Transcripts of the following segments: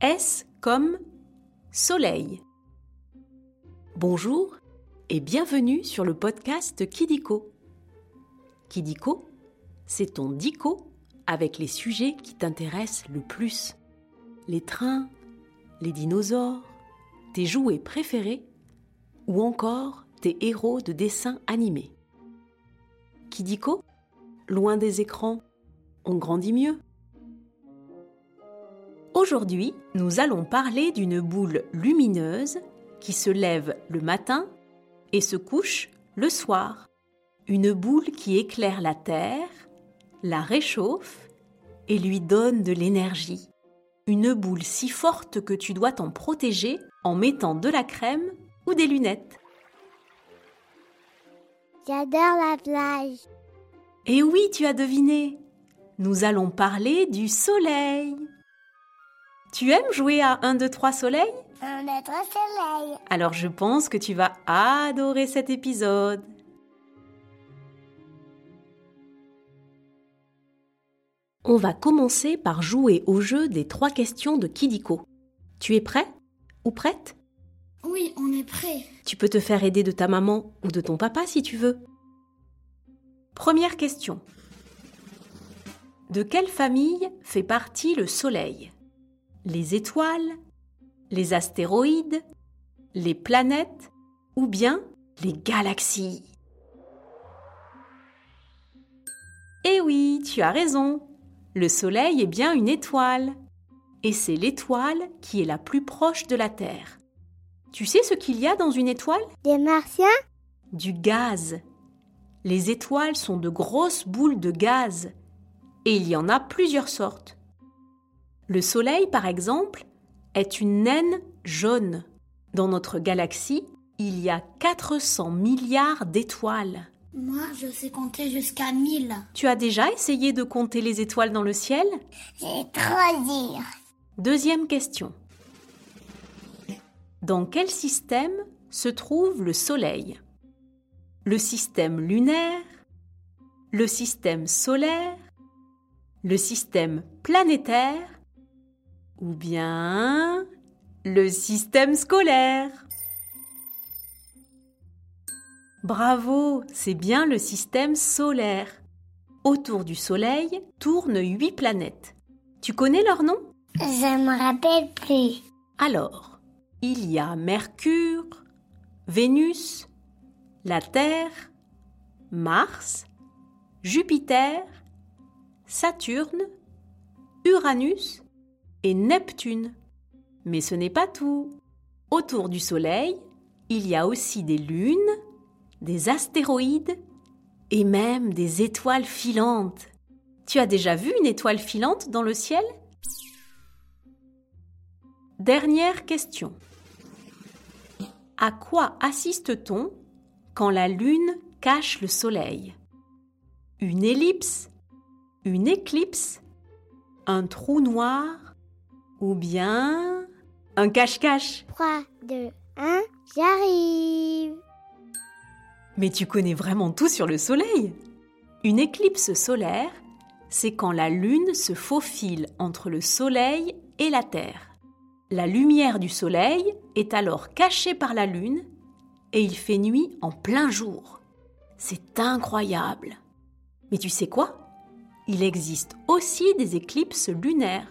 S comme soleil. Bonjour et bienvenue sur le podcast Kidiko. Kidiko, c'est ton dico avec les sujets qui t'intéressent le plus. Les trains, les dinosaures, tes jouets préférés ou encore tes héros de dessins animés. Kidiko, loin des écrans, on grandit mieux. Aujourd'hui, nous allons parler d'une boule lumineuse qui se lève le matin et se couche le soir. Une boule qui éclaire la Terre, la réchauffe et lui donne de l'énergie. Une boule si forte que tu dois t'en protéger en mettant de la crème ou des lunettes. J'adore la plage. Et oui, tu as deviné. Nous allons parler du soleil. Tu aimes jouer à 1, 2, 3 soleil Un autre soleil. Alors je pense que tu vas adorer cet épisode. On va commencer par jouer au jeu des trois questions de Kidiko. Tu es prêt? Ou prête? Oui, on est prêt. Tu peux te faire aider de ta maman ou de ton papa si tu veux. Première question. De quelle famille fait partie le Soleil? Les étoiles Les astéroïdes Les planètes Ou bien les galaxies Eh oui, tu as raison. Le Soleil est bien une étoile. Et c'est l'étoile qui est la plus proche de la Terre. Tu sais ce qu'il y a dans une étoile? Des martiens? Du gaz. Les étoiles sont de grosses boules de gaz. Et il y en a plusieurs sortes. Le Soleil, par exemple, est une naine jaune. Dans notre galaxie, il y a 400 milliards d'étoiles. Moi, je sais compter jusqu'à 1000. Tu as déjà essayé de compter les étoiles dans le ciel? C'est trop dur. Deuxième question. Dans quel système se trouve le Soleil? Le système lunaire Le système solaire Le système planétaire Ou bien le système scolaire Bravo, c'est bien le système solaire. Autour du Soleil tournent huit planètes. Tu connais leurs noms Je me rappelle plus. Alors, il y a Mercure, Vénus, la Terre, Mars, Jupiter, Saturne, Uranus et Neptune. Mais ce n'est pas tout. Autour du Soleil, il y a aussi des lunes, des astéroïdes et même des étoiles filantes. Tu as déjà vu une étoile filante dans le ciel? Dernière question. À quoi assiste-t-on quand la Lune cache le Soleil? Une ellipse? Une éclipse? Un trou noir? Ou bien un cache-cache 3, 2, 1, j'arrive. Mais tu connais vraiment tout sur le Soleil Une éclipse solaire, c'est quand la Lune se faufile entre le Soleil et la Terre. La lumière du Soleil est alors cachée par la Lune et il fait nuit en plein jour. C'est incroyable. Mais tu sais quoi? Il existe aussi des éclipses lunaires.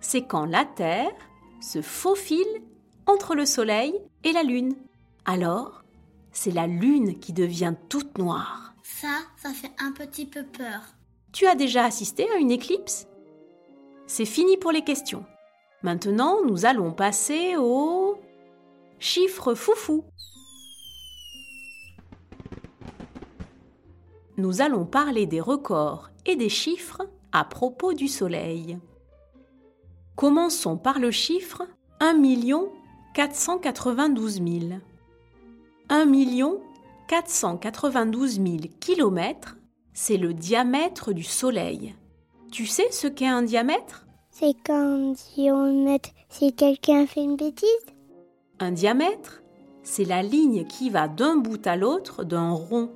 C'est quand la Terre se faufile entre le Soleil et la Lune. Alors, c'est la Lune qui devient toute noire. Ça, ça fait un petit peu peur. Tu as déjà assisté à une éclipse? C'est fini pour les questions. Maintenant, nous allons passer au chiffre foufou. Nous allons parler des records et des chiffres à propos du Soleil. Commençons par le chiffre 1 492 000. 1 492 000 kilomètres, c'est le diamètre du Soleil. Tu sais ce qu'est un diamètre? C'est quand si on si quelqu'un fait une bêtise? Un diamètre, c'est la ligne qui va d'un bout à l'autre d'un rond.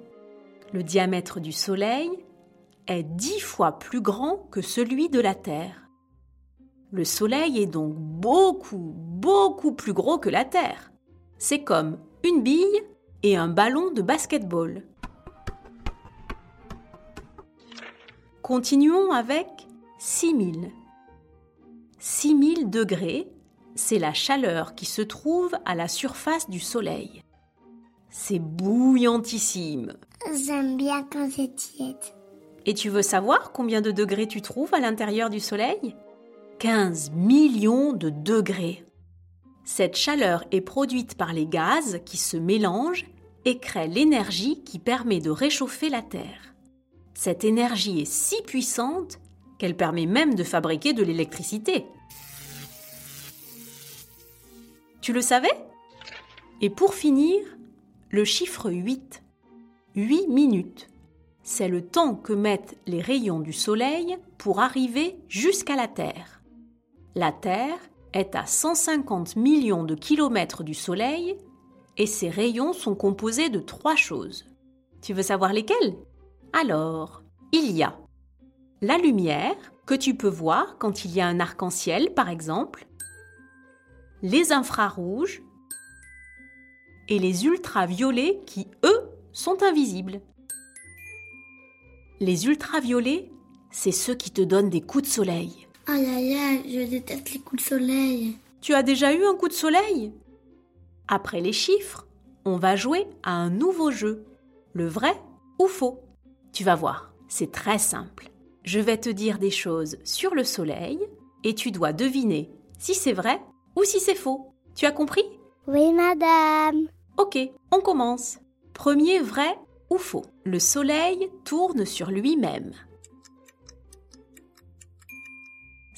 Le diamètre du Soleil est dix fois plus grand que celui de la Terre. Le Soleil est donc beaucoup, beaucoup plus gros que la Terre. C'est comme une bille et un ballon de basketball. Continuons avec 6000. 6000 degrés, c'est la chaleur qui se trouve à la surface du Soleil. C'est bouillantissime. J'aime bien quand c'est tiède. Et tu veux savoir combien de degrés tu trouves à l'intérieur du Soleil? 15 millions de degrés. Cette chaleur est produite par les gaz qui se mélangent et créent l'énergie qui permet de réchauffer la Terre. Cette énergie est si puissante qu'elle permet même de fabriquer de l'électricité. Tu le savais? Et pour finir, le chiffre 8. 8 minutes. C'est le temps que mettent les rayons du Soleil pour arriver jusqu'à la Terre. La Terre est à 150 millions de kilomètres du Soleil et ses rayons sont composés de trois choses. Tu veux savoir lesquelles? Alors, il y a la lumière que tu peux voir quand il y a un arc-en-ciel par exemple, les infrarouges et les ultraviolets qui, eux, sont invisibles. Les ultraviolets, c'est ceux qui te donnent des coups de soleil. Oh là là, je déteste les coups de soleil. Tu as déjà eu un coup de soleil? Après les chiffres, on va jouer à un nouveau jeu, le vrai ou faux? Tu vas voir, c'est très simple. Je vais te dire des choses sur le soleil et tu dois deviner si c'est vrai ou si c'est faux. Tu as compris? Oui, madame. Ok, on commence. Premier vrai ou faux? Le soleil tourne sur lui-même.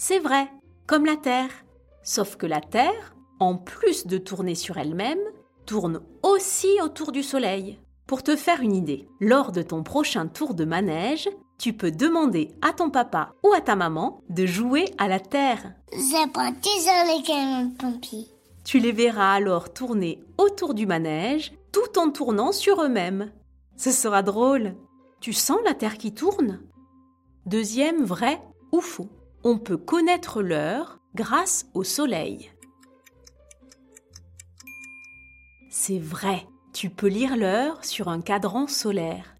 C'est vrai, comme la Terre. Sauf que la Terre, en plus de tourner sur elle-même, tourne aussi autour du Soleil. Pour te faire une idée, lors de ton prochain tour de manège, tu peux demander à ton papa ou à ta maman de jouer à la Terre. Tu les verras alors tourner autour du manège tout en tournant sur eux-mêmes. Ce sera drôle. Tu sens la Terre qui tourne? Deuxième vrai ou faux on peut connaître l'heure grâce au soleil. C'est vrai, tu peux lire l'heure sur un cadran solaire.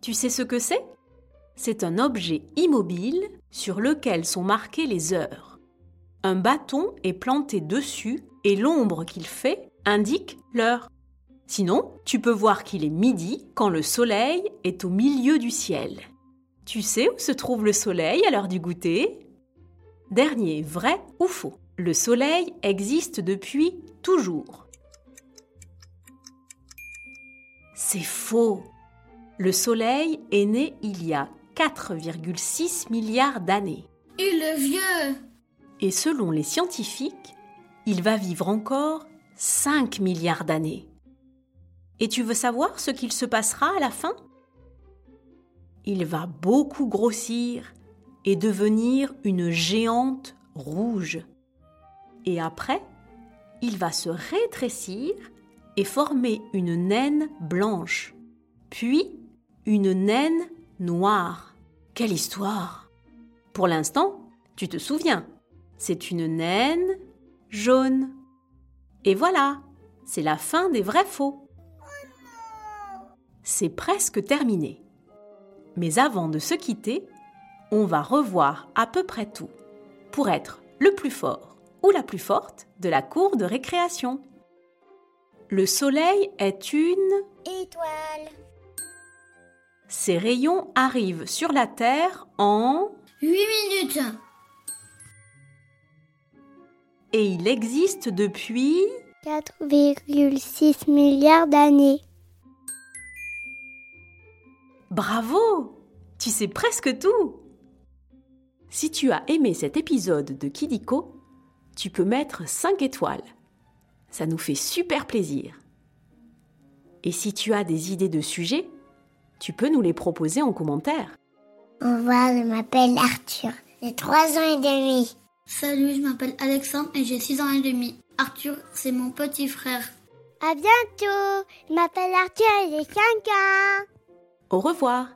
Tu sais ce que c'est? C'est un objet immobile sur lequel sont marquées les heures. Un bâton est planté dessus et l'ombre qu'il fait indique l'heure. Sinon, tu peux voir qu'il est midi quand le soleil est au milieu du ciel. Tu sais où se trouve le soleil à l'heure du goûter? Dernier, vrai ou faux Le Soleil existe depuis toujours. C'est faux. Le Soleil est né il y a 4,6 milliards d'années. Il est vieux. Et selon les scientifiques, il va vivre encore 5 milliards d'années. Et tu veux savoir ce qu'il se passera à la fin? Il va beaucoup grossir et devenir une géante rouge. Et après, il va se rétrécir et former une naine blanche, puis une naine noire. Quelle histoire Pour l'instant, tu te souviens, c'est une naine jaune. Et voilà, c'est la fin des vrais faux. C'est presque terminé. Mais avant de se quitter, on va revoir à peu près tout pour être le plus fort ou la plus forte de la cour de récréation. Le soleil est une étoile. Ses rayons arrivent sur la Terre en 8 minutes. Et il existe depuis 4,6 milliards d'années. Bravo Tu sais presque tout si tu as aimé cet épisode de Kidiko, tu peux mettre 5 étoiles. Ça nous fait super plaisir. Et si tu as des idées de sujets, tu peux nous les proposer en commentaire. Au revoir, je m'appelle Arthur. J'ai 3 ans et demi. Salut, je m'appelle Alexandre et j'ai 6 ans et demi. Arthur, c'est mon petit frère. À bientôt. Je m'appelle Arthur et j'ai 5 ans. Au revoir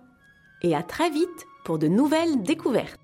et à très vite pour de nouvelles découvertes.